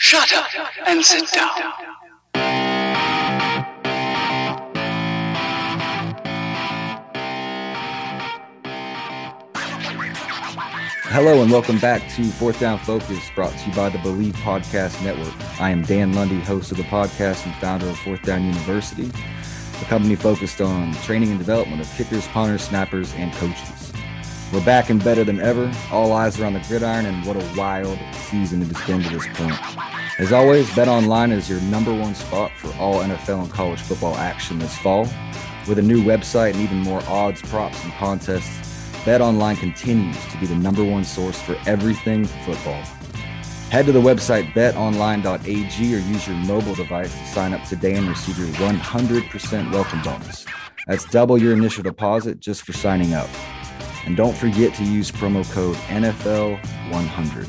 Shut up and sit down. Hello and welcome back to Fourth Down Focus, brought to you by the Believe Podcast Network. I am Dan Lundy, host of the podcast and founder of Fourth Down University, a company focused on training and development of kickers, punters, snappers, and coaches. We're back and better than ever. All eyes are on the gridiron, and what a wild season it has been to this point. As always, Bet Online is your number one spot for all NFL and college football action this fall. With a new website and even more odds, props, and contests, BetOnline continues to be the number one source for everything football. Head to the website betonline.ag or use your mobile device to sign up today and receive your 100% welcome bonus. That's double your initial deposit just for signing up. And don't forget to use promo code NFL100.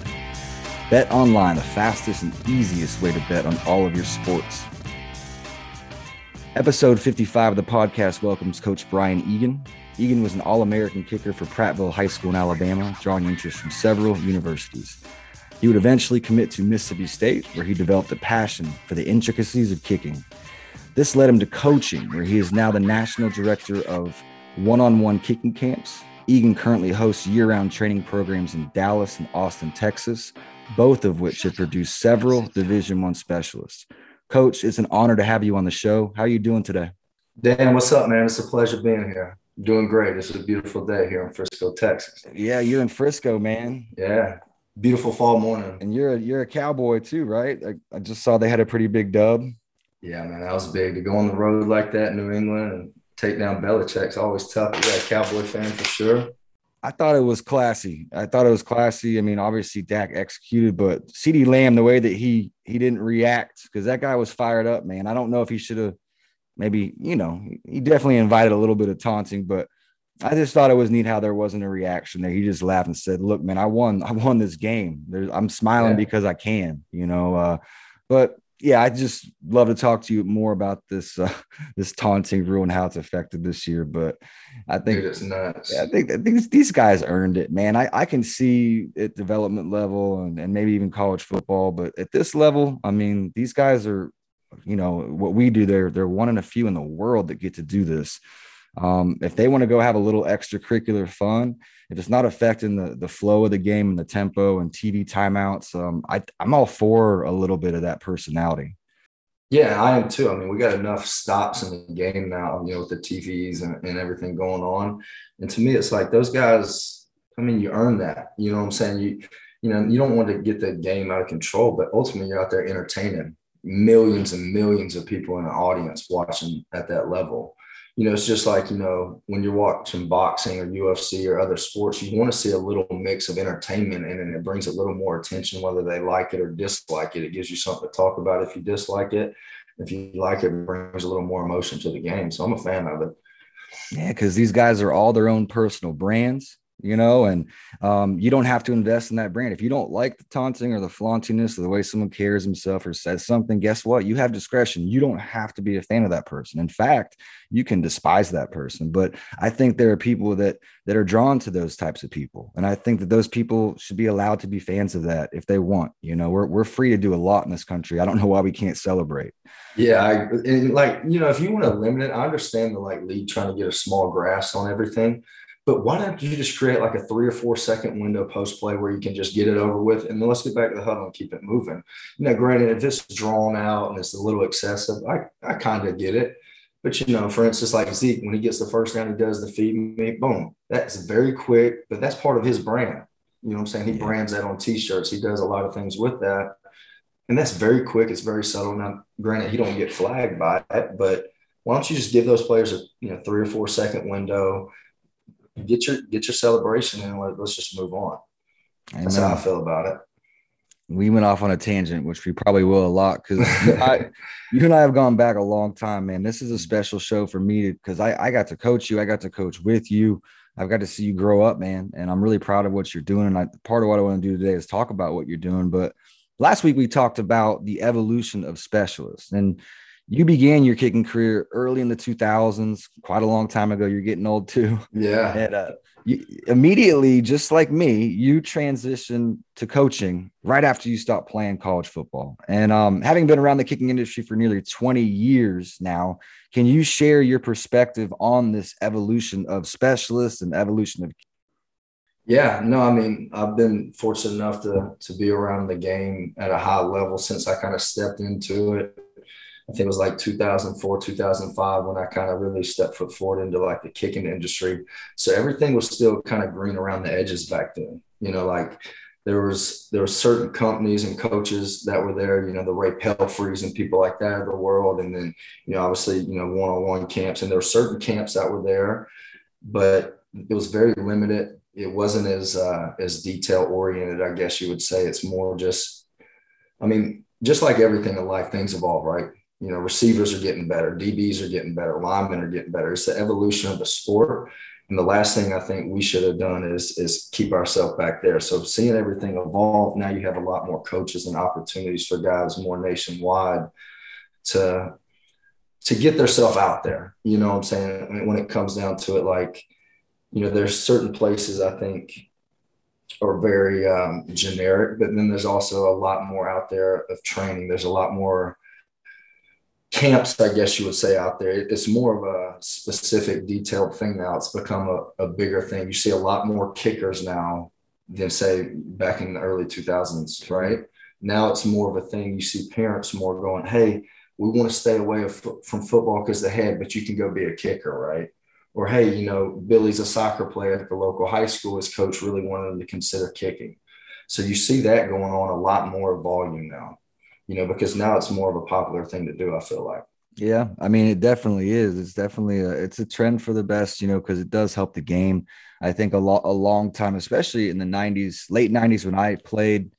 Bet online, the fastest and easiest way to bet on all of your sports. Episode 55 of the podcast welcomes Coach Brian Egan. Egan was an All American kicker for Prattville High School in Alabama, drawing interest from several universities. He would eventually commit to Mississippi State, where he developed a passion for the intricacies of kicking. This led him to coaching, where he is now the national director of one on one kicking camps. Egan currently hosts year round training programs in Dallas and Austin, Texas, both of which have produced several Division One specialists. Coach, it's an honor to have you on the show. How are you doing today? Dan, what's up, man? It's a pleasure being here. Doing great. This is a beautiful day here in Frisco, Texas. Yeah, you're in Frisco, man. Yeah, beautiful fall morning. And you're a you're a cowboy too, right? I, I just saw they had a pretty big dub. Yeah, man, that was big to go on the road like that in New England and take down Belichick's always tough. You got a Cowboy fan for sure. I thought it was classy. I thought it was classy. I mean, obviously Dak executed, but CeeDee Lamb, the way that he he didn't react because that guy was fired up, man. I don't know if he should have maybe, you know, he definitely invited a little bit of taunting, but I just thought it was neat how there wasn't a reaction there. He just laughed and said, "Look, man, I won. I won this game. There's, I'm smiling Yeah. because I can, you know." Uh, but yeah, I just love to talk to you more about this uh, this taunting rule and how it's affected this year. But I think Dude, it's nuts. I think, I think these guys earned it, man. I, I can see at development level and, and maybe even college football, but at this level, I mean, these guys are, you know, what we do. They're they're one in a few in the world that get to do this. Um, if they want to go have a little extracurricular fun, if it's not affecting the the flow of the game and the tempo and TV timeouts, um, I I'm all for a little bit of that personality. Yeah, I am too. I mean, we got enough stops in the game now, you know, with the TVs and, and everything going on. And to me, it's like those guys, I mean, you earn that. You know what I'm saying? You you know, you don't want to get the game out of control, but ultimately you're out there entertaining millions and millions of people in an audience watching at that level. You know, it's just like, you know, when you're watching boxing or UFC or other sports, you want to see a little mix of entertainment in it. And it brings a little more attention, whether they like it or dislike it. It gives you something to talk about if you dislike it. If you like it, it brings a little more emotion to the game. So I'm a fan of it. Yeah, because these guys are all their own personal brands, you know, and um, you don't have to invest in that brand. If you don't like the taunting or the flauntiness or the way someone carries himself or says something, guess what? You have discretion. You don't have to be a fan of that person. In fact, you can despise that person. But I think there are people that that are drawn to those types of people, and I think that those people should be allowed to be fans of that if they want. You know, we're we're free to do a lot in this country. I don't know why we can't celebrate. Yeah, I and like you know, if you want to limit it, I understand the like league trying to get a small grasp on everything. But why don't you just create like a three or four second window post play where you can just get it over with, and then let's get back to the huddle and keep it moving. You know, granted, if it's drawn out and it's a little excessive, I I kind of get it. But you know, for instance, like Zeke, when he gets the first down, he does the feed me, boom. That's very quick, but that's part of his brand. You know what I'm saying? He yeah. brands that on t-shirts. He does a lot of things with that. And that's very quick. It's very subtle. Now, granted, he don't get flagged by it, but why don't you just give those players a you know three or four second window, get your get your celebration and let, us just move on. Amen. That's how I feel about it. We went off on a tangent, which we probably will a lot because you and I have gone back a long time, man. This is a special show for me because I, I got to coach you. I got to coach with you. I've got to see you grow up, man. And I'm really proud of what you're doing. And I, part of what I want to do today is talk about what you're doing. But last week we talked about the evolution of specialists. And you began your kicking career early in the 2000s, quite a long time ago. You're getting old too. Yeah. And uh, you, immediately, just like me, you transitioned to coaching right after you stopped playing college football. And um, having been around the kicking industry for nearly 20 years now, can you share your perspective on this evolution of specialists and evolution of yeah, no, I mean, I've been fortunate enough to to be around the game at a high level since I kind of stepped into it. I think it was like 2004, 2005 when I kind of really stepped foot forward into like the kicking industry. So everything was still kind of green around the edges back then. You know, like there was there were certain companies and coaches that were there. You know, the Ray Pelfreys and people like that of the world, and then you know, obviously, you know, one-on-one camps, and there were certain camps that were there, but it was very limited. It wasn't as uh, as detail oriented, I guess you would say. It's more just, I mean, just like everything in life, things evolve, right? You know, receivers are getting better, DBs are getting better, linemen are getting better. It's the evolution of the sport. And the last thing I think we should have done is is keep ourselves back there. So seeing everything evolve, now you have a lot more coaches and opportunities for guys more nationwide to to get themselves out there. You know what I'm saying? I mean, when it comes down to it, like, you know, there's certain places I think are very um, generic, but then there's also a lot more out there of training. There's a lot more camps, I guess you would say, out there. It's more of a specific, detailed thing now. It's become a, a bigger thing. You see a lot more kickers now than, say, back in the early 2000s, right? Now it's more of a thing. You see parents more going, hey, we want to stay away from football because the head, but you can go be a kicker, right? Or, hey, you know, Billy's a soccer player at the local high school. His coach really wanted him to consider kicking. So you see that going on a lot more volume now you know, because now it's more of a popular thing to do. I feel like. Yeah, I mean, it definitely is. It's definitely a it's a trend for the best, you know, because it does help the game. I think a lot a long time, especially in the '90s, late '90s when I played,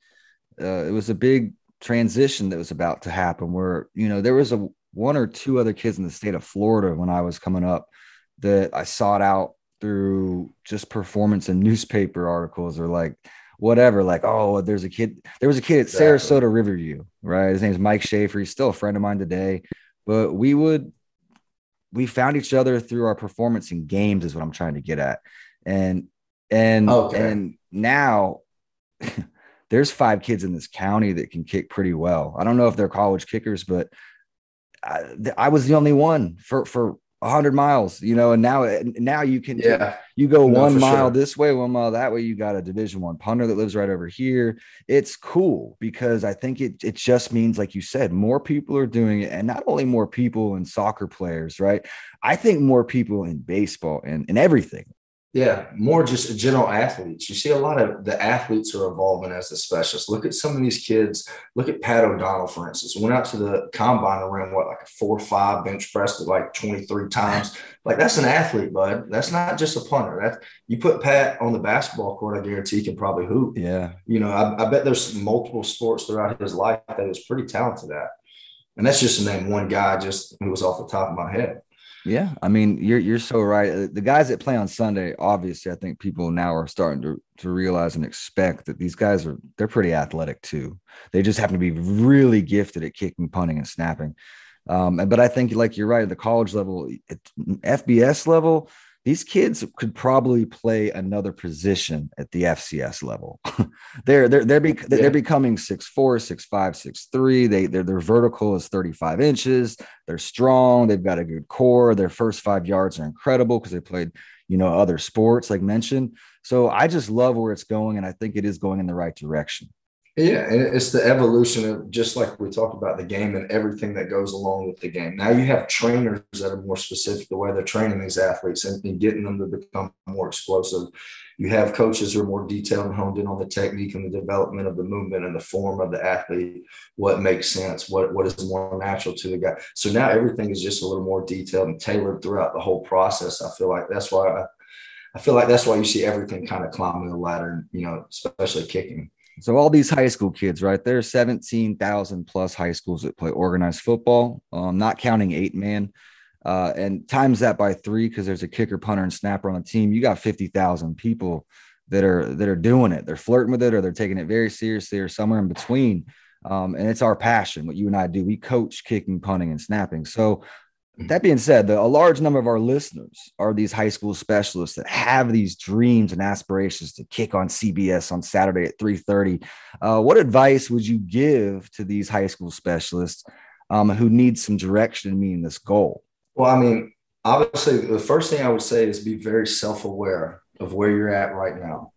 uh, it was a big transition that was about to happen. Where you know there was a one or two other kids in the state of Florida when I was coming up that I sought out through just performance and newspaper articles or like whatever. Like, oh, there's a kid. There was a kid at exactly. Sarasota Riverview, right? His name's Mike Schaefer. He's still a friend of mine today. But we would, we found each other through our performance in games, is what I'm trying to get at. And and okay. and now there's five kids in this county that can kick pretty well. I don't know if they're college kickers, but I, I was the only one for for 100 miles you know and now now you can yeah. you go no, one mile sure. this way one mile that way you got a division one punter that lives right over here. It's cool because i think it, it just means like you said more people are doing it and not only more people and soccer players right? I think more people in baseball and, and everything yeah, more just general athletes. You see a lot of the athletes are evolving as the specialists. Look at some of these kids. Look at Pat O'Donnell, for instance. Went out to the combine and ran what, like a four five bench press to like 23 times. Like that's an athlete, bud. That's not just a punter. That you put Pat on the basketball court, I guarantee he can probably hoop. Yeah. You know, I, I bet there's multiple sports throughout his life that is pretty talented at. And that's just to name one guy just who was off the top of my head. Yeah, I mean, you're you're so right. Uh, the guys that play on Sunday, obviously, I think people now are starting to to realize and expect that these guys are they're pretty athletic too. They just happen to be really gifted at kicking, punting, and snapping. Um, but I think, like you're right, at the college level, at FBS level, these kids could probably play another position at the FCS level. they're they're they're, be, they're becoming six four, six five, six three. They their their vertical is 35 inches. They're strong. They've got a good core. Their first five yards are incredible because they played, you know, other sports, like mentioned. So I just love where it's going, and I think it is going in the right direction. Yeah, and it's the evolution of just like we talked about the game and everything that goes along with the game. Now you have trainers that are more specific the way they're training these athletes and, and getting them to become more explosive. You have coaches who are more detailed and honed in on the technique and the development of the movement and the form of the athlete, what makes sense, what, what is more natural to the guy. So now everything is just a little more detailed and tailored throughout the whole process. I feel like that's why I, I feel like that's why you see everything kind of climbing the ladder, you know, especially kicking. So all these high school kids, right? There's 17,000 plus high schools that play organized football, um, not counting eight man. Uh, and times that by three because there's a kicker, punter, and snapper on the team. You got 50,000 people that are that are doing it. They're flirting with it, or they're taking it very seriously, or somewhere in between. Um, and it's our passion. What you and I do, we coach kicking, punting, and snapping. So that being said, the, a large number of our listeners are these high school specialists that have these dreams and aspirations to kick on CBS on Saturday at 3:30. Uh, what advice would you give to these high school specialists um, who need some direction in meeting this goal? Well, I mean, obviously, the first thing I would say is be very self-aware of where you're at right now.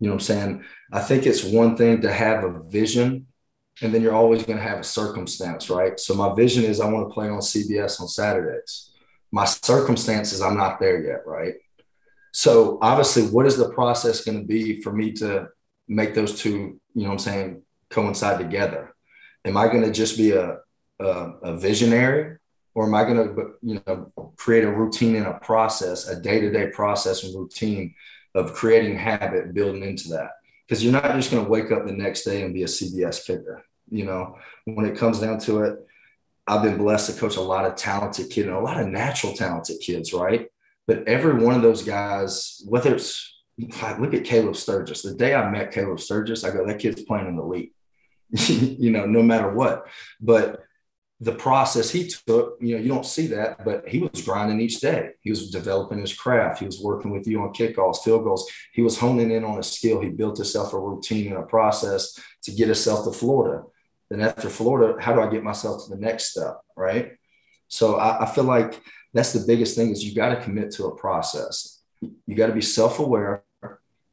You know what I'm saying? I think it's one thing to have a vision and then you're always going to have a circumstance, right? So my vision is I want to play on CBS on Saturdays. My circumstances, I'm not there yet, right? So obviously, what is the process going to be for me to make those two, you know, what I'm saying, coincide together? Am I going to just be a, a, a visionary, or am I going to, you know, create a routine and a process, a day to day process and routine of creating habit, building into that? Because you're not just going to wake up the next day and be a CBS kicker. You know, when it comes down to it, I've been blessed to coach a lot of talented kids and a lot of natural talented kids, right? But every one of those guys, whether it's like, look at Caleb Sturgis. The day I met Caleb Sturgis, I go, that kid's playing in the league, you know, no matter what. But the process he took, you know, you don't see that, but he was grinding each day. He was developing his craft. He was working with you on kickoffs, field goals. He was honing in on a skill. He built himself a routine and a process to get himself to Florida. Then after Florida, how do I get myself to the next step? Right. So I, I feel like that's the biggest thing is you got to commit to a process. You got to be self-aware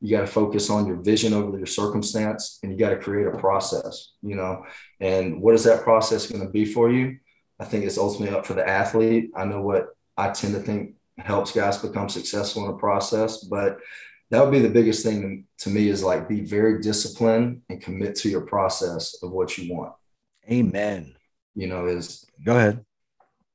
you got to focus on your vision over your circumstance and you got to create a process you know? And what is that process going to be for you? I think it's ultimately up for the athlete. I know what i tend to think helps guys become successful in a process but that would be the biggest thing to me is like be very disciplined and commit to your process of what you want. Amen. You know is go ahead.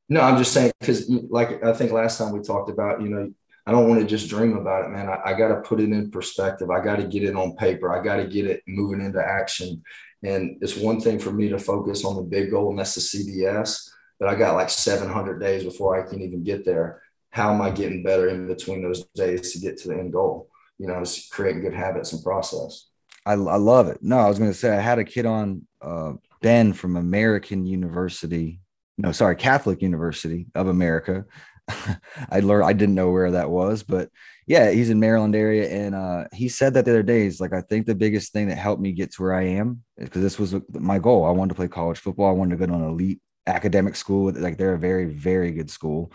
No i'm just saying because like i think last time we talked about you know I don't want to just dream about it, man. I, I got to put it in perspective. I got to get it on paper. I got to get it moving into action. And it's one thing for me to focus on the big goal, and that's the CBS. But I got like 700 days before I can even get there. How am I getting better in between those days to get to the end goal? You know, it's creating good habits and process. I, I love it. No, I was going to say I had a kid on uh, Ben from American University. No, sorry, Catholic University of America I learned I didn't know where that was, but yeah, he's in Maryland area, and uh, he said that the other day. He's like, I think the biggest thing that helped me get to where I am because this was my goal. I wanted to play college football. I wanted to go to an elite academic school. Like they're a very, very good school.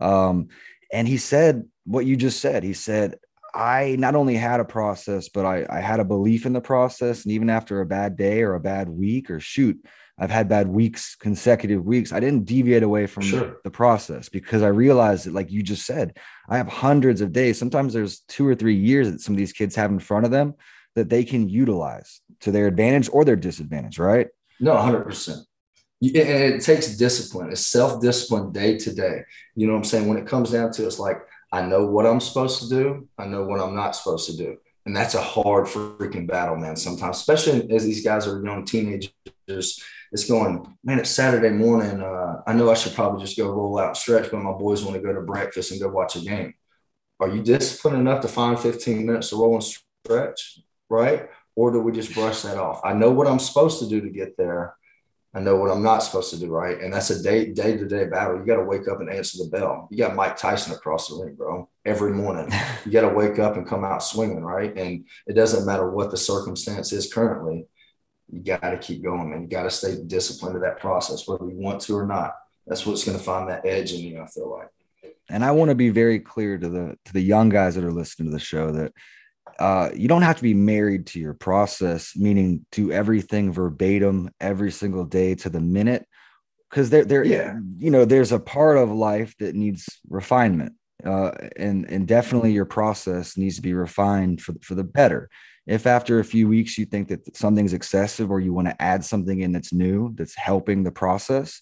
Um, and he said what you just said. He said, I not only had a process, but I, I had a belief in the process. And even after a bad day or a bad week or shoot, I've had bad weeks, consecutive weeks. I didn't deviate away from sure. the process because I realized that, like you just said, I have hundreds of days. Sometimes there's two or three years that some of these kids have in front of them that they can utilize to their advantage or their disadvantage, right? No, 100%. And it takes discipline. It's self discipline day to day. You know what I'm saying? When it comes down to it, it's like, I know what I'm supposed to do, I know what I'm not supposed to do. And that's a hard freaking battle, man, sometimes, especially as these guys are young teenagers it's going, man, it's Saturday morning. Uh, I know I should probably just go roll out and stretch, but my boys want to go to breakfast and go watch a game. Are you disciplined enough to find 15 minutes to roll and stretch? Right. Or do we just brush that off? I know what I'm supposed to do to get there. I know what I'm not supposed to do, right? And that's a day day to day battle. You got to wake up and answer the bell. You got Mike Tyson across the ring, bro. Every morning, you got to wake up and come out swinging, right? And it doesn't matter what the circumstance is currently you got to keep going, man. You got to stay disciplined to that process, whether you want to or not. That's what's going to find that edge in you. I feel like. and I want to be very clear to the to the young guys that are listening to the show that uh, you don't have to be married to your process, meaning do everything verbatim every single day to the minute, because there, there, yeah. you know, there's a part of life that needs refinement, uh, and and definitely your process needs to be refined for for the better. If after a few weeks you think that something's excessive or you want to add something in that's new that's helping the process,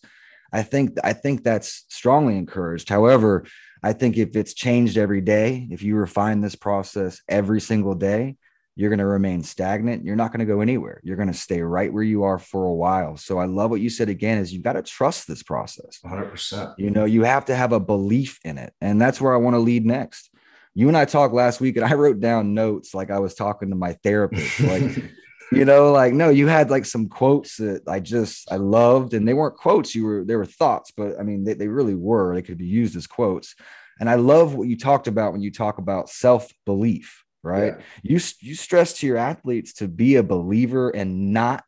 I think I think that's strongly encouraged. However, I think if it's changed every day, if you refine this process every single day, you're going to remain stagnant. You're not going to go anywhere. You're going to stay right where you are for a while. So I love what you said again is you've got to trust this process. 100%. You know, you have to have a belief in it. And that's where I want to lead next. You and I talked last week and I wrote down notes like I was talking to my therapist. Like you know like no you had like some quotes that i just i loved and they weren't quotes you were they were thoughts but i mean they, they really were they could be used as quotes and i love what you talked about when you talk about self-belief right yeah. you you stress to your athletes to be a believer and not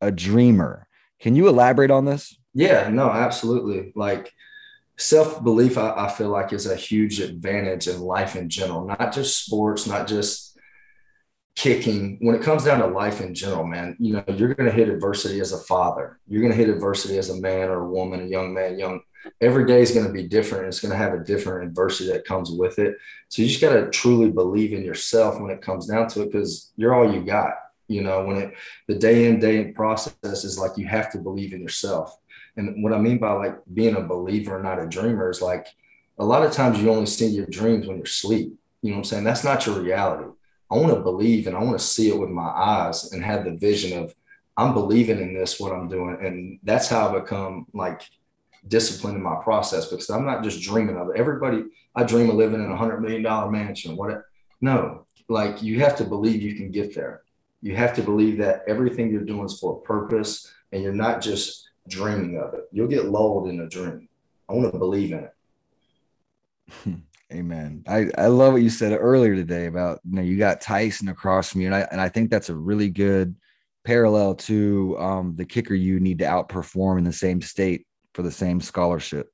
a dreamer can you elaborate on this yeah no absolutely like self-belief I, I feel like is a huge advantage in life in general not just sports not just kicking. When it comes down to life in general man you know you're going to hit adversity as a father. You're going to hit adversity as a man or a woman a young man young. Every day is going to be different. It's going to have a different adversity that comes with it. So you just got to truly believe in yourself when it comes down to it because you're all you got you know when it the day in day in process is like you have to believe in yourself and what i mean by like being a believer not a dreamer is like a lot of times you only see your dreams when you're asleep you know what i'm saying that's not your reality I want to believe and I want to see it with my eyes and have the vision of I'm believing in this, what I'm doing. And that's how I become like disciplined in my process because I'm not just dreaming of it. Everybody, I dream of living in a hundred million dollar mansion. What? No, like you have to believe you can get there. You have to believe that everything you're doing is for a purpose and you're not just dreaming of it. You'll get lulled in a dream. I want to believe in it. Amen. I, I love what you said earlier today about you know you got Tyson across from you, and I and I think that's a really good parallel to um, the kicker you need to outperform in the same state for the same scholarship.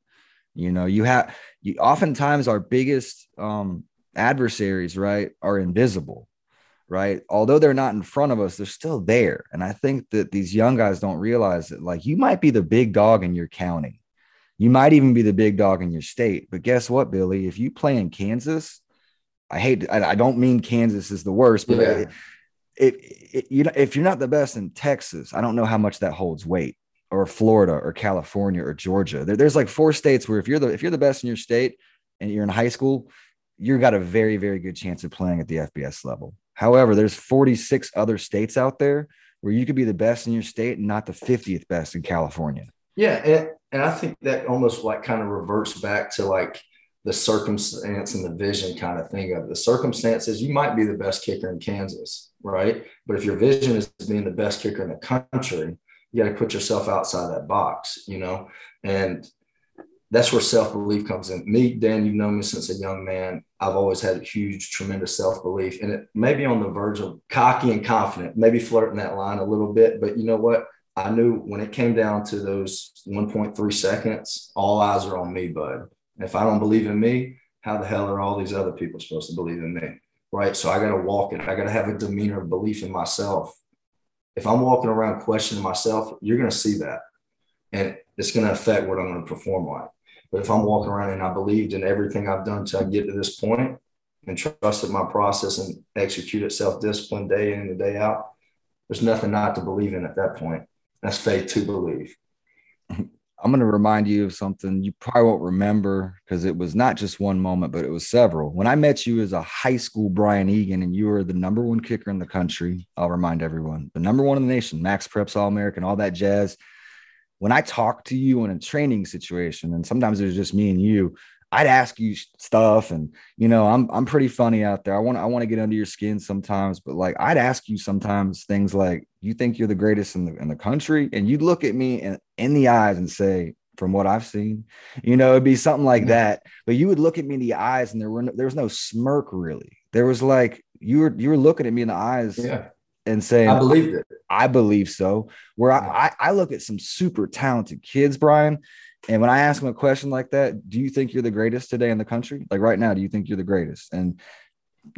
You know, you have you oftentimes our biggest um, adversaries, right, are invisible, right? Although they're not in front of us, they're still there. And I think that these young guys don't realize that like you might be the big dog in your county you might even be the big dog in your state. But guess what, Billy? If you play in Kansas, I hate, I, don't mean Kansas is the worst, but yeah. it, it, you know, if you're not the best in Texas, I don't know how much that holds weight or Florida or California or Georgia. There, there's like four states where if you're the, if you're the best in your state and you're in high school, you've got a very, very good chance of playing at the FBS level. However, there's 46 other states out there where you could be the best in your state and not the 50th best in California. Yeah, and, and I think that almost like kind of reverts back to like the circumstance and the vision kind of thing of the circumstances. You might be the best kicker in Kansas, right? But if your vision is being the best kicker in the country, you got to put yourself outside that box, you know. And that's where self belief comes in. Me, Dan, you've known me since a young man. I've always had huge, tremendous self belief, and it may be on the verge of cocky and confident, maybe flirting that line a little bit. But you know what? I knew when it came down to those 1.3 seconds, all eyes are on me, bud. If I don't believe in me, how the hell are all these other people supposed to believe in me? Right. So I got to walk it. I got to have a demeanor of belief in myself. If I'm walking around questioning myself, you're going to see that. And it's going to affect what I'm going to perform like. But if I'm walking around and I believed in everything I've done to get to this point and trusted my process and executed self discipline day in and day out, there's nothing not to believe in at that point. That's faith to believe. I'm going to remind you of something you probably won't remember because it was not just one moment, but it was several. When I met you as a high school Brian Egan and you were the number one kicker in the country, I'll remind everyone the number one in the nation, Max Preps All American, all that jazz. When I talk to you in a training situation, and sometimes it was just me and you, I'd ask you stuff, and you know, I'm I'm pretty funny out there. I want I want to get under your skin sometimes, but like I'd ask you sometimes things like, "You think you're the greatest in the in the country?" And you'd look at me in, in the eyes and say, "From what I've seen," you know, it'd be something like that. But you would look at me in the eyes, and there were no, there was no smirk really. There was like you were you were looking at me in the eyes, yeah. And saying, I believed it. I believe so. Where I, I, I look at some super talented kids, Brian, and when I ask them a question like that, do you think you're the greatest today in the country? Like right now, do you think you're the greatest? And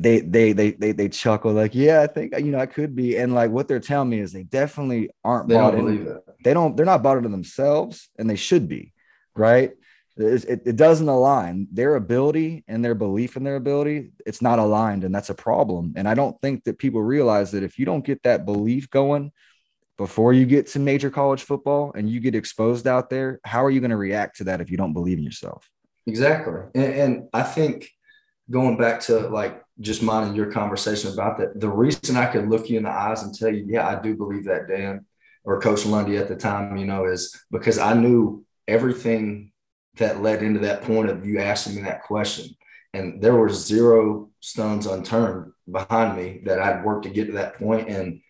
they they they they they chuckle like, yeah, I think you know I could be. And like what they're telling me is they definitely aren't They bought don't in. believe it. They don't. They're not bought into themselves, and they should be, right? It, it doesn't align their ability and their belief in their ability. It's not aligned, and that's a problem. And I don't think that people realize that if you don't get that belief going before you get to major college football and you get exposed out there, how are you going to react to that if you don't believe in yourself? Exactly. And, and I think going back to like just minding your conversation about that, the reason I could look you in the eyes and tell you, yeah, I do believe that, Dan, or Coach Lundy at the time, you know, is because I knew everything that led into that point of you asking me that question. And there were zero stones unturned behind me that I'd worked to get to that point. And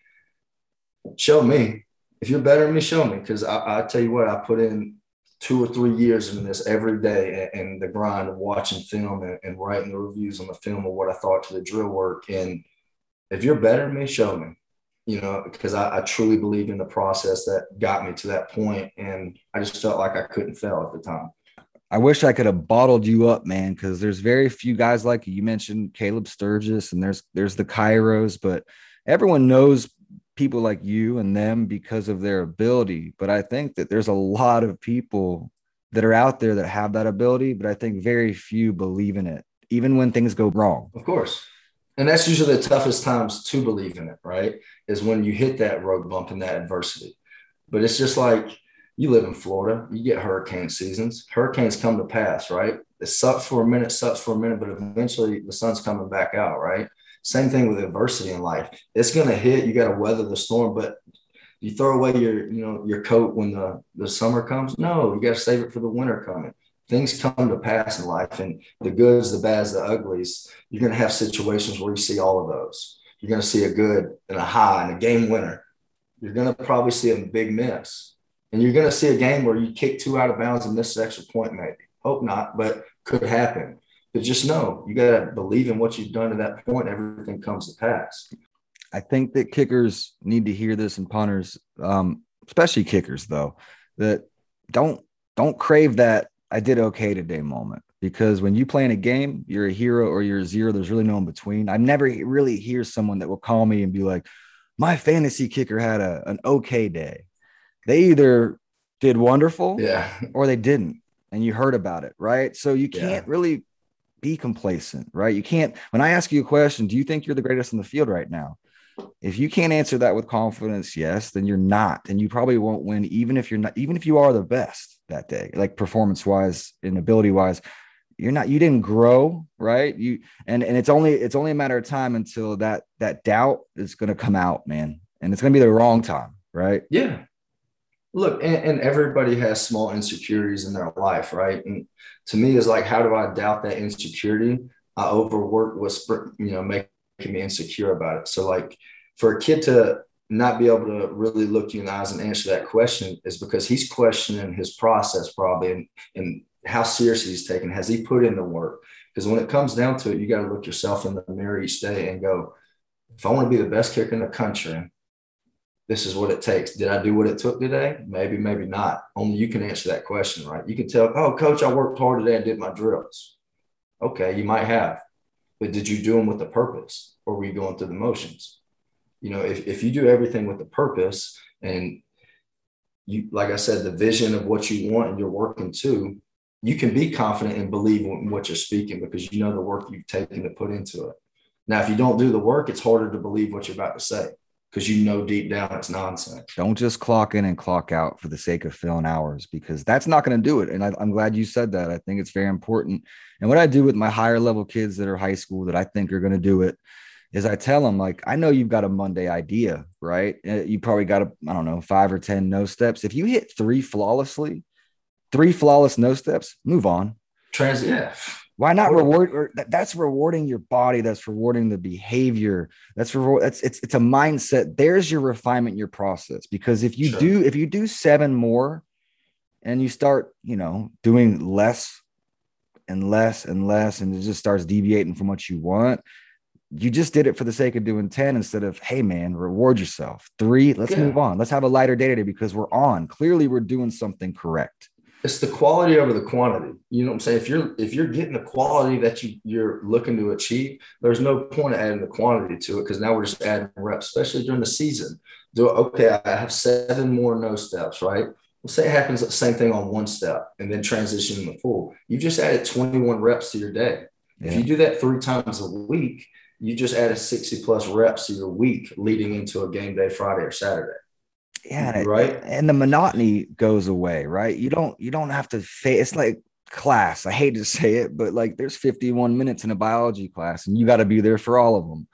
show me if you're better than me, show me. Because I, I tell you what, I put in two or three years in this every day and, the grind of watching film and, and writing the reviews on the film of what I thought to the drill work. And if you're better than me, show me. You know, because I, I truly believe in the process that got me to that point, and I just felt like I couldn't fail at the time. I wish I could have bottled you up, man, because there's very few guys like you. You mentioned Caleb Sturgis, and there's there's the Cairos, but everyone knows people like you and them because of their ability. But I think that there's a lot of people that are out there that have that ability, but I think very few believe in it, even when things go wrong. Of course. And that's usually the toughest times to believe in it, right? Is when you hit that road bump and that adversity. But it's just like you live in Florida, you get hurricane seasons. Hurricanes come to pass, right? It sucks for a minute, sucks for a minute, but eventually the sun's coming back out, right? Same thing with adversity in life. It's gonna hit, you gotta weather the storm, but you throw away your, you know, your coat when the, the summer comes. No, you gotta save it for the winter coming things come to pass in life and the goods, the bads, the uglies, you're going to have situations where you see all of those. You're going to see a good and a high and a game winner. You're going to probably see a big miss. And you're going to see a game where you kick two out of bounds and miss the extra point, maybe. Hope not, but could happen. But just know you got to believe in what you've done to that point. Everything comes to pass. I think that kickers need to hear this and punters, um, especially kickers, though, that don't don't crave that I did okay today moment because when you play in a game, you're a hero or you're a zero. There's really no in between. I never really hear someone that will call me and be like, my fantasy kicker had a, an okay day. They either did wonderful Yeah. or they didn't. And you heard about it, right? So you can't really be complacent, right? You can't, when I ask you a question, do you think you're the greatest in the field right now? If you can't answer that with confidence, yes, then you're not. And you probably won't win, even if you're not, even if you are the best that day, like performance wise and ability wise. You're not, you didn't grow, right? You and and it's only it's only a matter of time until that that doubt is gonna come out, man. And it's gonna be the wrong time, right? Yeah. Look, and, and everybody has small insecurities in their life, right? And to me, is like, how do I doubt that insecurity? I overwork what's you know making me insecure about it. So, like, for a kid to not be able to really look you in the eyes and answer that question is because he's questioning his process probably and, and how serious he's taken. Has he put in the work? Because when it comes down to it, you got to look yourself in the mirror each day and go, if I want to be the best kicker in the country, this is what it takes. Did I do what it took today? Maybe, maybe not. Only you can answer that question, right? You can tell, oh, coach, I worked hard today and did my drills. Okay, you might have, but did you do them with a purpose or were you going through the motions? You know, if, if you do everything with a purpose and you, like I said, the vision of what you want and you're working to, you can be confident and believe in what you're speaking because you know the work you've taken to put into it. Now, if you don't do the work, it's harder to believe what you're about to say because you know deep down it's nonsense. Don't just clock in and clock out for the sake of filling hours because that's not going to do it. And I, am glad you said that. I think it's very important. And what I do with my higher level kids that are high school that I think are going to do it is I tell them, like, I know you've got a Monday idea, right? Eh, you probably got a, I don't know, five or 10 no steps. If you hit three flawlessly, three flawless no steps, move on. Trans, yeah. Why not reward? That's rewarding your body. That's rewarding the behavior. That's reward. That's it's it's a mindset. There's your refinement, your process. Because if you Sure. do, if you do seven more, and you start, you know, doing less and less and less, and it just starts deviating from what you want, you just did it for the sake of doing 10 instead of, hey, man, reward yourself. Three, let's yeah. move on. Let's have a lighter day today because we're on. Clearly, we're doing something correct. It's the quality over the quantity. You know what I'm saying? If you're if you're getting the quality that you, you're looking to achieve, there's no point of adding the quantity to it because now we're just adding reps, especially during the season. Do okay, I have seven more no steps, right? Well, say it happens the same thing on one step and then transition to the full. You just added 21 reps to your day. Yeah. If you do that three times a week, you just added 60 plus reps to your week leading into a game day Friday or Saturday. Yeah, right. And the monotony goes away, right? You don't you don't have to face it's like class. I hate to say it, but like there's 51 minutes in a biology class and you got to be there for all of them.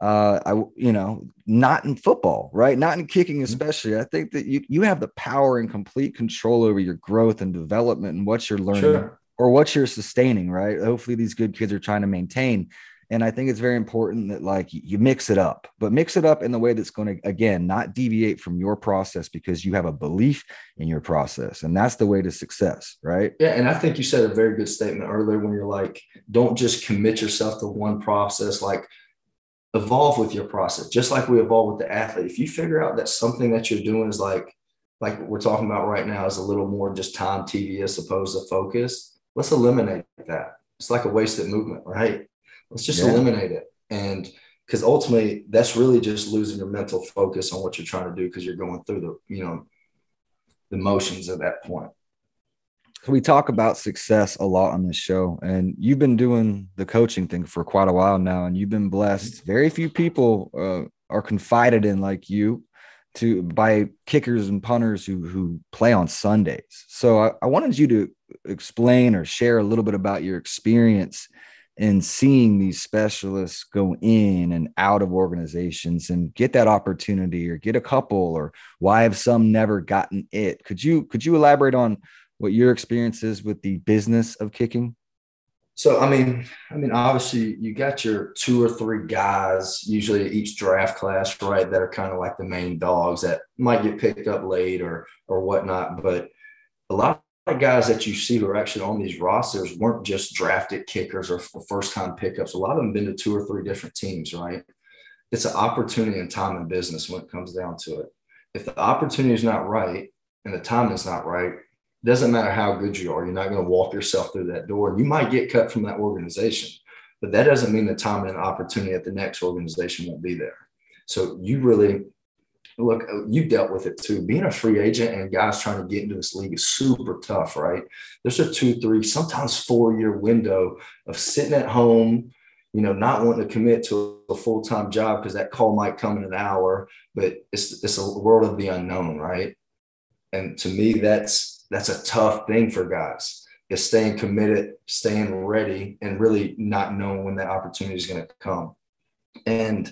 Uh, I you know, not in football, right? Not in kicking, mm-hmm. especially. I think that you you have the power and complete control over your growth and development and what you're learning sure. or what you're sustaining, right? Hopefully these good kids are trying to maintain and I think it's very important that like you mix it up, but mix it up in the way that's going to again not deviate from your process because you have a belief in your process, and that's the way to success, right? Yeah, and I think you said a very good statement earlier when you're like, don't just commit yourself to one process, like evolve with your process, just like we evolve with the athlete. If you figure out that something that you're doing is like like we're talking about right now is a little more just time TV as opposed to focus, let's eliminate that. It's like a wasted movement, right? Let's just yeah. eliminate it. And because ultimately that's really just losing your mental focus on what you're trying to do because you're going through the, you know, the motions at that point. We talk about success a lot on this show, and you've been doing the coaching thing for quite a while now, and you've been blessed. Very few people uh, are confided in like you to by kickers and punters who who play on Sundays. So I, I wanted you to explain or share a little bit about your experience and seeing these specialists go in and out of organizations and get that opportunity or get a couple or why have some never gotten it? Could you could you elaborate on what your experience is with the business of kicking? So i mean i mean obviously you got your two or three guys usually each draft class right that are kind of like the main dogs that might get picked up late or or whatnot but a lot of guys that you see who are actually on these rosters weren't just drafted kickers or first time pickups. A lot of them been to two or three different teams, right? It's an opportunity and time in business when it comes down to it. If the opportunity is not right and the time is not right, it doesn't matter how good you are, you're not going to walk yourself through that door. You might get cut from that organization, but that doesn't mean the time and opportunity at the next organization won't be there. So you really look, uh, you dealt with it too. Being a free agent and guys trying to get into this league is super tough, right? There's a two, three, sometimes four year window of sitting at home, you know, not wanting to commit to a full time job because that call might come in an hour, but it's it's a world of the unknown, right? And to me, that's that's a tough thing for guys. Is staying committed, staying ready, and really not knowing when that opportunity is going to come. And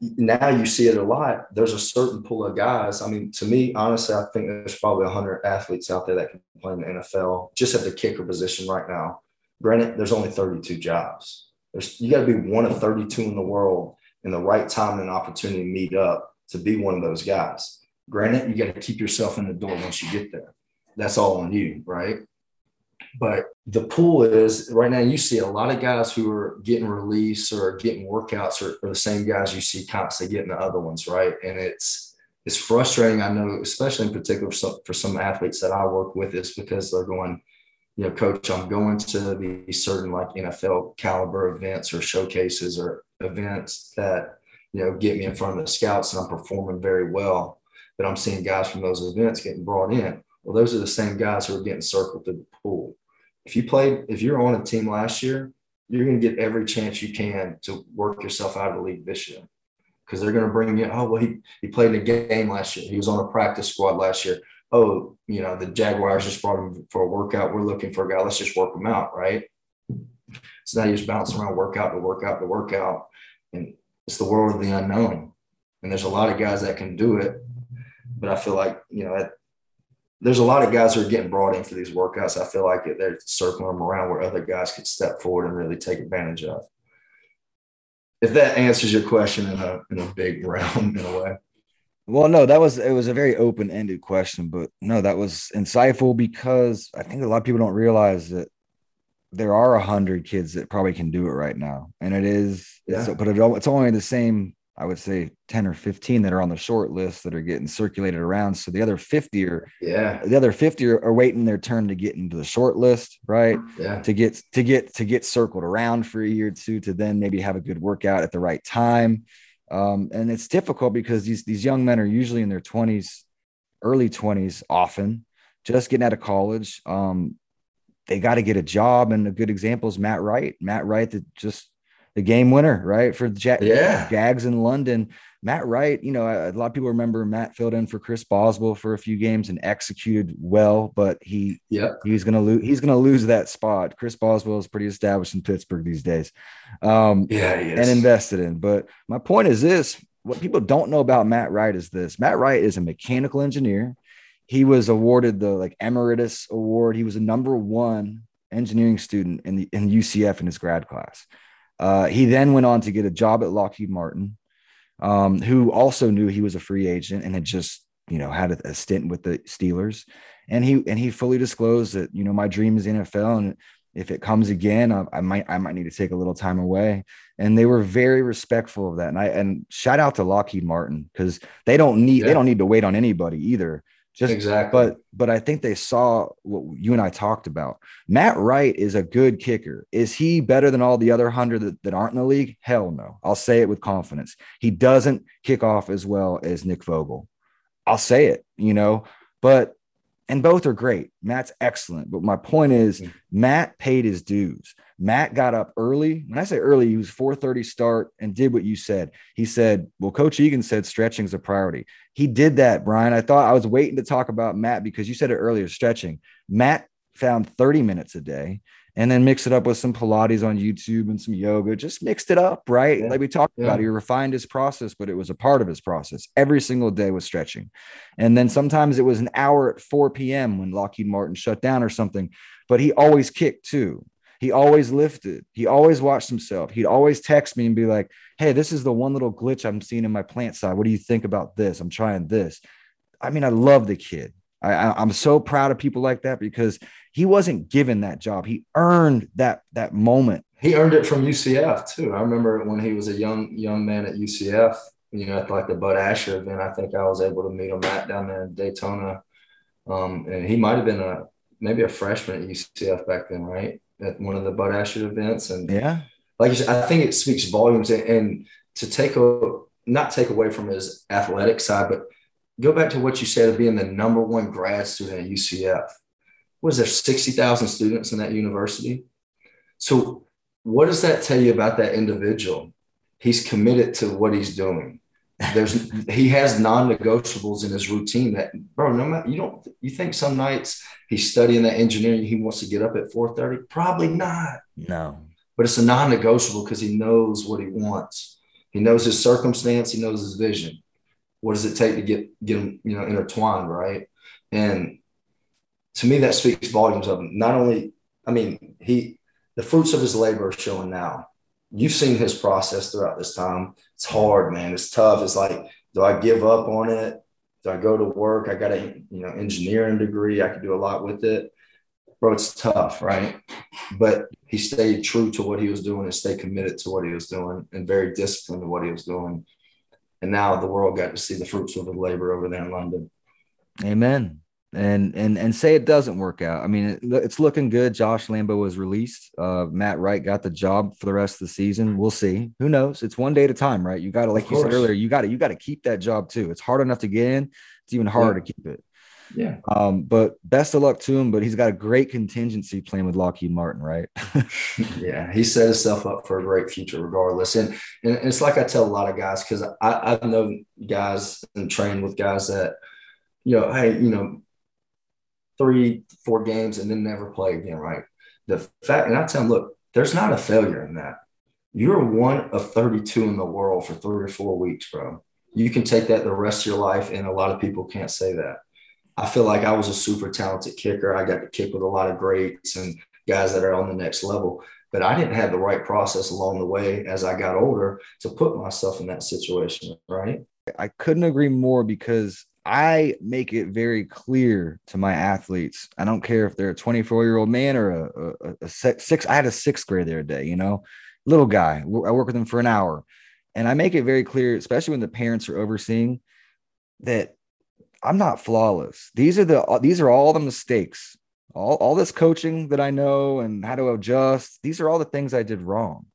now you see it a lot. There's a certain pool of guys. I mean, to me, honestly, I think there's probably 100 athletes out there that can play in the NFL just at the kicker position right now. Granted, there's only 32 jobs. There's you got to be one of 32 in the world in the right time and opportunity to meet up to be one of those guys. Granted, you got to keep yourself in the door once you get there. That's all on you, right? But the pool is right now, you see a lot of guys who are getting released or getting workouts are, are the same guys you see constantly getting the other ones, right? And it's, it's frustrating. I know, especially in particular for some, for some athletes that I work with, is because they're going, you know, coach, I'm going to these certain like NFL caliber events or showcases or events that, you know, get me in front of the scouts and I'm performing very well. But I'm seeing guys from those events getting brought in. Well, those are the same guys who are getting circled to the pool. If you played, if you're on a team last year, you're going to get every chance you can to work yourself out of the league this year because they're going to bring you. Oh, well, he, he played in a game last year. He was on a practice squad last year. Oh, you know, the Jaguars just brought him for a workout. We're looking for a guy. Let's just work him out, right? So now you just bounce around workout to workout to workout. And it's the world of the unknown. And there's a lot of guys that can do it. But I feel like, you know, there's a lot of guys who are getting brought in for these workouts. I feel like they're circling them around where other guys could step forward and really take advantage of. If that answers your question in a in a big round in a way. Well, no, that was it was a very open-ended question, but no, that was insightful because I think a lot of people don't realize that there are a hundred kids that probably can do it right now, and it is. Yeah. It's, but it, it's only the same. I would say ten or fifteen that are on the short list that are getting circulated around. So the other fifty are Yeah. the other 50 are, are waiting their turn to get into the short list right Yeah. to get to get to get circled around for a year or two to then maybe have a good workout at the right time um, and it's difficult because these these young men are usually in their 20s early 20s often just getting out of college um, they got to get a job and a good example is matt wright matt wright that just the game winner right for the Jag- Yeah. jags in london Matt Wright, you know, a lot of people remember Matt filled in for Chris Boswell for a few games and executed well, but he Yep. he's gonna lose he's gonna lose that spot. Chris Boswell is pretty established in Pittsburgh these days. Um, Yeah. And invested in. But my point is this: what people don't know about Matt Wright is this: Matt Wright is a mechanical engineer. He was awarded the like emeritus award. He was a number one engineering student in the in UCF in his grad class. Uh, he then went on to get a job at Lockheed Martin, um, who also knew he was a free agent and had just you know had a, a stint with the Steelers. And he and he fully disclosed that you know my dream is NFL and if it comes again, I, I might I might need to take a little time away. And they were very respectful of that. And I and shout out to Lockheed Martin because they don't need they don't need to wait on anybody either. Just exactly. but but I think they saw what you and I talked about. Matt Wright is a good kicker. Is he better than all the other hundred that, that aren't in the league? Hell no. I'll say it with confidence. He doesn't kick off as well as Nick Vogel. I'll say it, you know, but and both are great. Matt's excellent. But my point is Mm. Matt paid his dues. Matt got up early. When I say early, he was 4:30 start and did what you said. He said, Well, Coach Egan said stretching is a priority. He did that, Brian. I thought I was waiting to talk about Matt because you said it earlier, stretching. Matt found 30 minutes a day and then mixed it up with some Pilates on YouTube and some yoga. Just mixed it up, right? Yeah. Like we talked Yeah. about, he refined his process, but it was a part of his process. Every single day was stretching. And then sometimes it was an hour at 4 p.m. when Lockheed Martin shut down or something, but he always kicked too. He always lifted. He always watched himself. He'd always text me and be like, Hey, this is the one little glitch I'm seeing in my plant side. What do you think about this? I'm trying this. I mean, I love the kid. I, I'm so proud of people like that because he wasn't given that job. He earned that that moment. he earned it from UCF too. I remember when he was a young young man at UCF, you know, at like the Bud Asher event. I think I was able to meet him at down there in Daytona. Um, and he might have been a maybe a freshman at UCF back then, right? At one of the Bud Asher events. And Yeah. like said, I think it speaks volumes and, and to take a not take away from his athletic side, but go back to what you said of being the number one grad student at UCF. Was there 60,000 students in that university? So what does that tell you about that individual? He's committed to what he's doing. There's he has non-negotiables in his routine that bro, no matter you don't you think some nights he's studying that engineering, he wants to get up at 4:30? Probably not No. but it's a non-negotiable because he knows what he wants. He knows his circumstance. He knows his vision. What does it take to get get him, you know, intertwined, right? And to me, that speaks volumes of him. Not only, I mean, he the fruits of his labor are showing now. You've seen his process throughout this time. It's hard, man. It's tough. It's like, do I give up on it? Do I go to work? I got a you know engineering degree. I could do a lot with it bro, it's tough, right? But he stayed true to what he was doing and stayed committed to what he was doing and very disciplined to what he was doing. And now the world got to see the fruits of his labor over there in London. Amen. And and and say it doesn't work out. I mean, it, it's looking good. Josh Lambo was released. Uh, Matt Wright got the job for the rest of the season. We'll see. Who knows? It's one day at a time, right? You got to, like Of you said earlier, you got to you got to keep that job too. It's hard enough to get in. It's even harder Yeah. to keep it. Yeah. Um, but best of luck to him. But he's got a great contingency plan with Lockheed Martin, right? Yeah. He set himself up for a great future regardless. And, and it's like I tell a lot of guys, because I, I've known guys and trained with guys that, you know, hey, you know, three, four games and then never play again, right? The fact, and I tell them, look, there's not a failure in that. You're one of 32 in the world for three or four weeks, bro. You can take that the rest of your life, and a lot of people can't say that. I feel like I was a super talented kicker. I got to kick with a lot of greats and guys that are on the next level, but I didn't have the right process along the way as I got older to put myself in that situation, right? I couldn't agree more because I make it very clear to my athletes. I don't care if they're a 24 year old man or a, a, a, six. I had a sixth grade the other day, you know, little guy. I work with him for an hour. And I make it very clear, especially when the parents are overseeing, that I'm not flawless. These are the these are all the mistakes. All, all this coaching that I know and how to adjust, these are all the things I did wrong.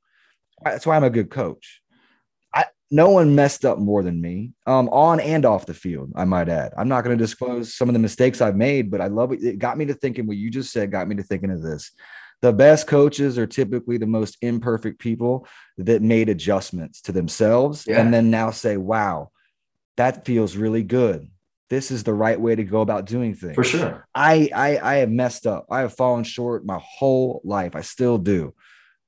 That's why I'm a good coach no one messed up more than me um, on and off the field, I might add. I'm not going to disclose some of the mistakes I've made, but I love it. It got me to thinking what you just said, got me to thinking of this. The best coaches are typically the most imperfect people that made adjustments to themselves yeah. and then now say, wow, that feels really good. This is the right way to go about doing things. For sure. I, I I have messed up. I have fallen short my whole life. I still do.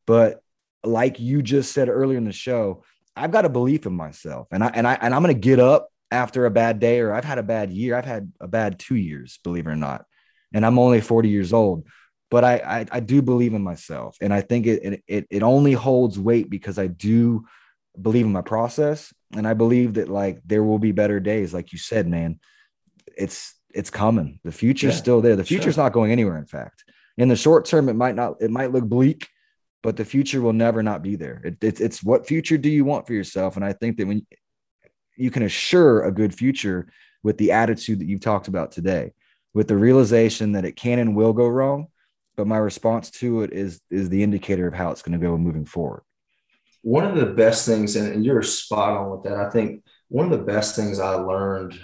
But like you just said earlier in the show, I've got a belief in myself, and I and I and I'm going to get up after a bad day, or I've had a bad year. I've had a bad two years, believe it or not, and I'm only 40 years old. But I I, I do believe in myself, and I think it, it it only holds weight because I do believe in my process, and I believe that like there will be better days, like you said, man. It's it's coming. The future's yeah, still there. The future's sure. not going anywhere. In fact, in the short term, it might not. It might look bleak but the future will never not be there. It, it, it's what future do you want for yourself? And I think that when you can assure a good future with the attitude that you've talked about today, with the realization that it can and will go wrong, but my response to it is is the indicator of how it's going to go moving forward. One of the best things, and you're spot on with that. I think one of the best things I learned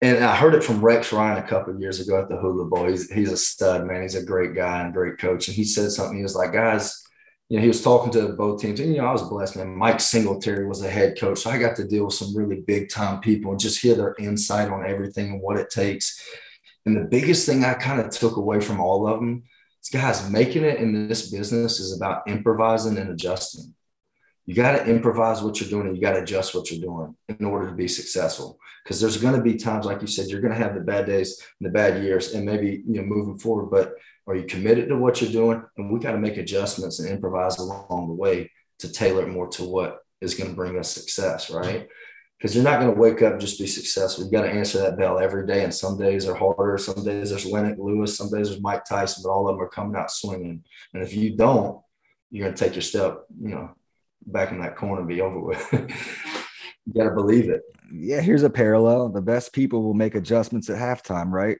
and I heard it from Rex Ryan a couple of years ago at the Hula Bowl. He's he's a stud, man. He's a great guy and great coach. And he said something. He was like, guys, you know, he was talking to both teams. And you know, I was blessed, man. Mike Singletary was the head coach, so I got to deal with some really big time people and just hear their insight on everything and what it takes. And the biggest thing I kind of took away from all of them is, guys, making it in this business is about improvising and adjusting you got to improvise what you're doing and you got to adjust what you're doing in order to be successful because there's going to be times like you said you're going to have the bad days and the bad years and maybe you know moving forward but are you committed to what you're doing and we got to make adjustments and improvise along the way to tailor it more to what is going to bring us success right because you're not going to wake up just be successful You've got to answer that bell every day and some days are harder some days there's Lennox Lewis some days there's Mike Tyson but all of them are coming out swinging and if you don't you're going to take your step you know back in that corner and be over with. you got to believe it. Yeah, here's a parallel. The best people will make adjustments at halftime, right?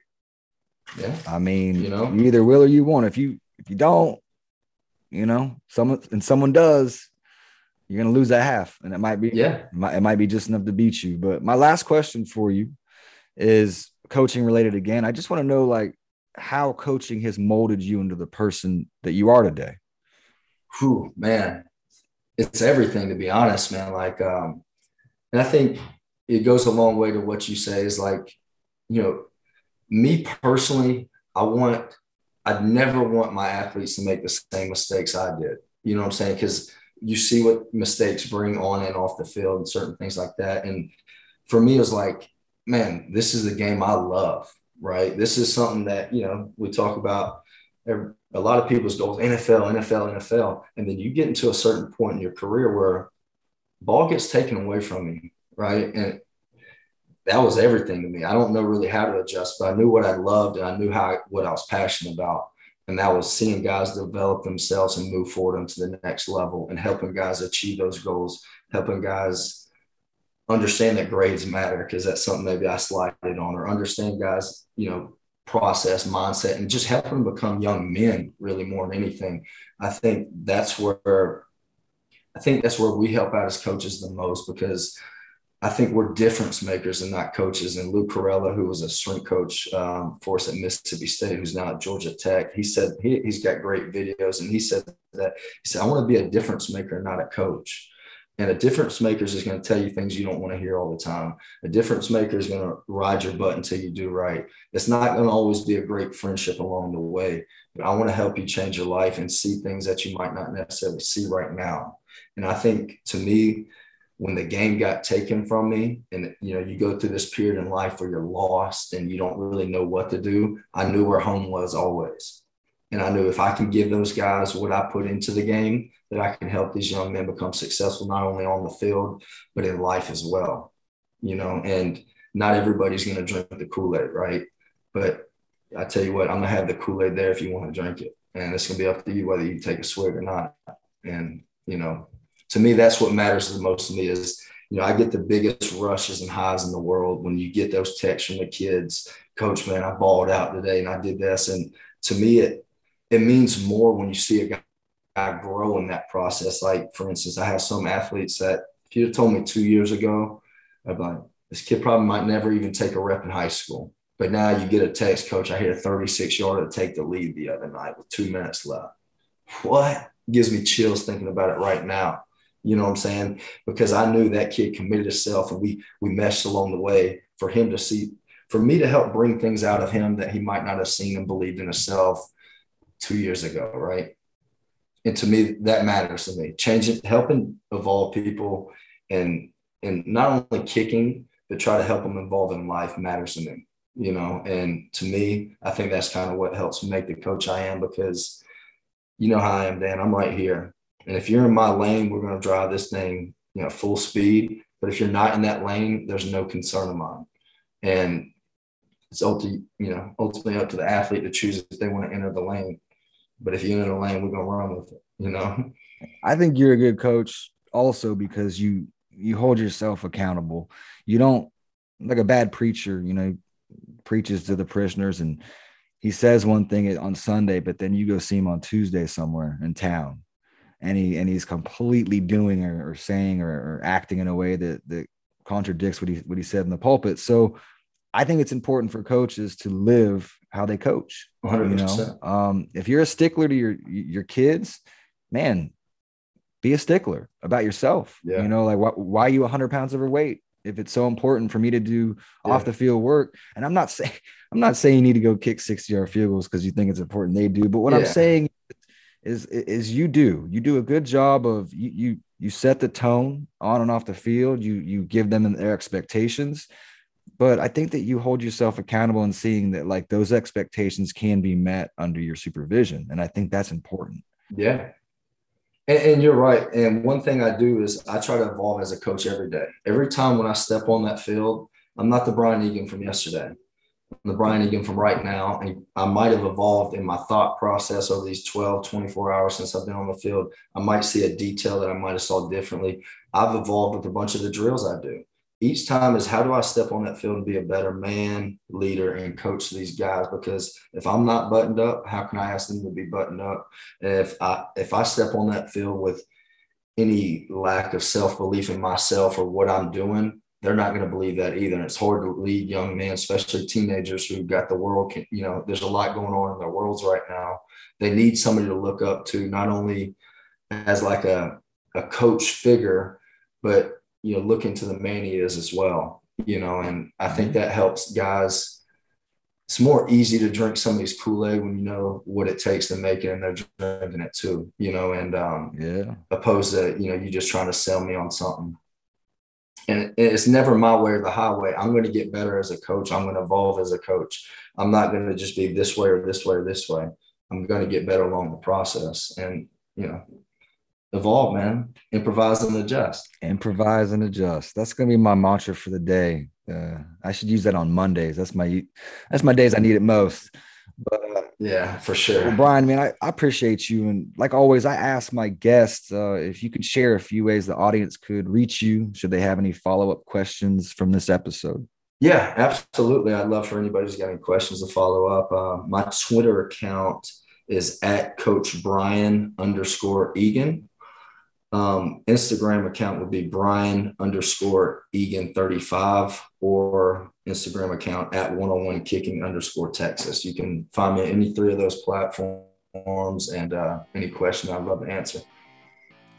Yeah. I mean, you know, you either will or you won't. If you if you don't, you know, someone and someone does, you're gonna lose that half, and it might be yeah, it might, it might be just enough to beat you. But my last question for you is coaching related again. I just want to know like how coaching has molded you into the person that you are today. Whew, man, it's everything to be honest, man. Like, um, and I think it goes a long way to what you say is like, you know, me personally, I want, I'd never want my athletes to make the same mistakes I did. You know what I'm saying? Because you see what mistakes bring on and off the field and certain things like that. And for me, it was like, man, this is the game I love, right? This is something that, you know, we talk about every, a lot of people's goals NFL, NFL, NFL. And then you get into a certain point in your career where ball gets taken away from you, right? And that was everything to me. I don't know really how to adjust, but I knew what I loved and I knew how what I was passionate about. And that was seeing guys develop themselves and move forward into the next level and helping guys achieve those goals, helping guys understand that grades matter because that's something maybe I slided on, or understand guys, you know, process mindset and just helping them become young men really more than anything i think that's where i think that's where we help out as coaches the most because i think we're difference makers and not coaches and Lou Corella, who was a strength coach um, for us at mississippi state who's now at georgia tech he said he, he's got great videos and he said that he said i want to be a difference maker not a coach and a difference maker is going to tell you things you don't want to hear all the time. A difference maker is going to ride your butt until you do right. It's not going to always be a great friendship along the way, but I want to help you change your life and see things that you might not necessarily see right now. And I think to me, when the game got taken from me and you know you go through this period in life where you're lost and you don't really know what to do i knew where home was always And I knew if I can give those guys what I put into the game, that I can help these young men become successful, not only on the field, but in life as well. You know, and not everybody's going to drink the Kool Aid, right? But I tell you what, I'm going to have the Kool Aid there if you want to drink it. And it's going to be up to you whether you take a swig or not. And, you know, to me, that's what matters the most to me is, you know, I get the biggest rushes and highs in the world when you get those texts from the kids, coach, man, I balled out today and I did this. And to me, it, it means more when you see a guy grow in that process. Like, for instance, I have some athletes that if have told me two years ago, I'd be like, this kid probably might never even take a rep in high school. But now you get a text, coach, I hit a 36 yarder to take the lead the other night with two minutes left. What gives me chills thinking about it right now? You know what I'm saying? Because I knew that kid committed himself and we we meshed along the way for him to see, for me to help bring things out of him that he might not have seen and believed in himself two years ago, right? and to me that matters to me changing helping evolve people and and not only kicking but try to help them evolve in life matters to me you know and to me i think that's kind of what helps make the coach i am because you know how i am dan i'm right here and if you're in my lane we're going to drive this thing you know full speed but if you're not in that lane there's no concern of mine and it's ultimately you know ultimately up to the athlete to choose if they want to enter the lane but if you're in the lane, we're gonna run with it. You know. I think you're a good coach also because you you hold yourself accountable. You don't like a bad preacher. You know, preaches to the prisoners and he says one thing on Sunday, but then you go see him on Tuesday somewhere in town, and he and he's completely doing or, or saying or, or, acting in a way that that contradicts what he what he said in the pulpit. So I think it's important for coaches to live how they coach. 100%. You know, um, if you're a stickler to your your kids, man, be a stickler about yourself. Yeah. You know, like why, why are you 100 pounds overweight? If it's so important for me to do yeah. off the field work, and I'm not saying I'm not saying you need to go kick 60 yard field goals because you think it's important. They do, but what yeah. I'm saying is is you do you do a good job of you you you set the tone on and off the field. You you give them their expectations but I think that you hold yourself accountable and seeing that like those expectations can be met under your supervision. And I think that's important. Yeah. And, and, you're right. And one thing I do is I try to evolve as a coach every day. Every time when I step on that field, I'm not the Brian Egan from yesterday. The Brian Egan from right now. And I might have evolved in my thought process over these 12, 24 hours since I've been on the field. I might see a detail that I might have saw differently. I've evolved with a bunch of the drills I do each time is how do I step on that field and be a better man, leader, and coach these guys? Because if I'm not buttoned up, how can I ask them to be buttoned up? And if I if I step on that field with any lack of self belief in myself or what I'm doing, they're not going to believe that either. And it's hard to lead young men, especially teenagers who've got the world. can, You know, there's a lot going on in their worlds right now. They need somebody to look up to, not only as like a a coach figure, but you know look into the man he is as well you know and i think that helps guys it's more easy to drink some of these kool-aid when you know what it takes to make it and they're drinking it too you know and um yeah opposed to you know you just trying to sell me on something and it's never my way or the highway i'm going to get better as a coach i'm going to evolve as a coach i'm not going to just be this way or this way or this way i'm going to get better along the process and you know evolve, man. Improvise and adjust. Improvise and adjust. That's gonna be my mantra for the day. Uh, I should use that on Mondays. That's my that's my days I need it most. But uh, yeah, for sure. Well, Brian, man, I, I, appreciate you. And like always, I ask my guests uh, if you could share a few ways the audience could reach you should they have any follow up questions from this episode. Yeah, absolutely. I'd love for anybody who's got any questions to follow up. Uh, my Twitter account is at Coach Brian underscore Egan um, Instagram account would be Brian underscore Egan 35 or Instagram account at 101 kicking underscore Texas. You can find me at any three of those platforms and uh, any question I'd love to answer.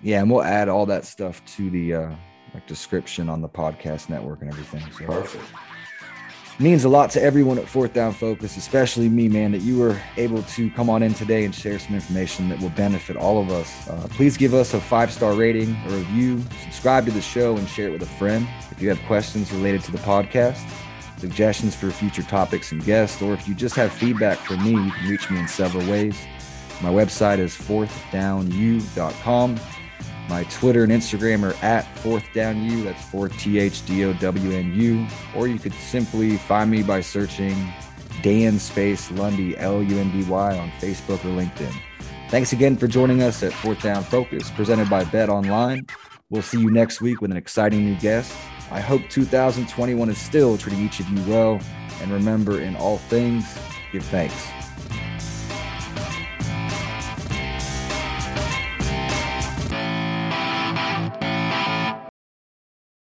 Yeah, and we'll add all that stuff to the uh, like description on the podcast network and everything. So. Perfect means a lot to everyone at Fourth Down Focus, especially me, man, that you were able to come on in today and share some information that will benefit all of us. Uh, please give us a five star rating, a review, subscribe to the show, and share it with a friend. If you have questions related to the podcast, suggestions for future topics and guests, or if you just have feedback for me, you can reach me in several ways. My website is fourthdownu.com. My Twitter and Instagram are at fourthdownu. That's 4 T H D O W N U. Or you could simply find me by searching Dan Space Lundy, L U N D Y, on Facebook or LinkedIn. Thanks again for joining us at Fourth Down Focus, presented by Bet Online. We'll see you next week with an exciting new guest. I hope 2021 is still treating each of you well. And remember, in all things, give thanks.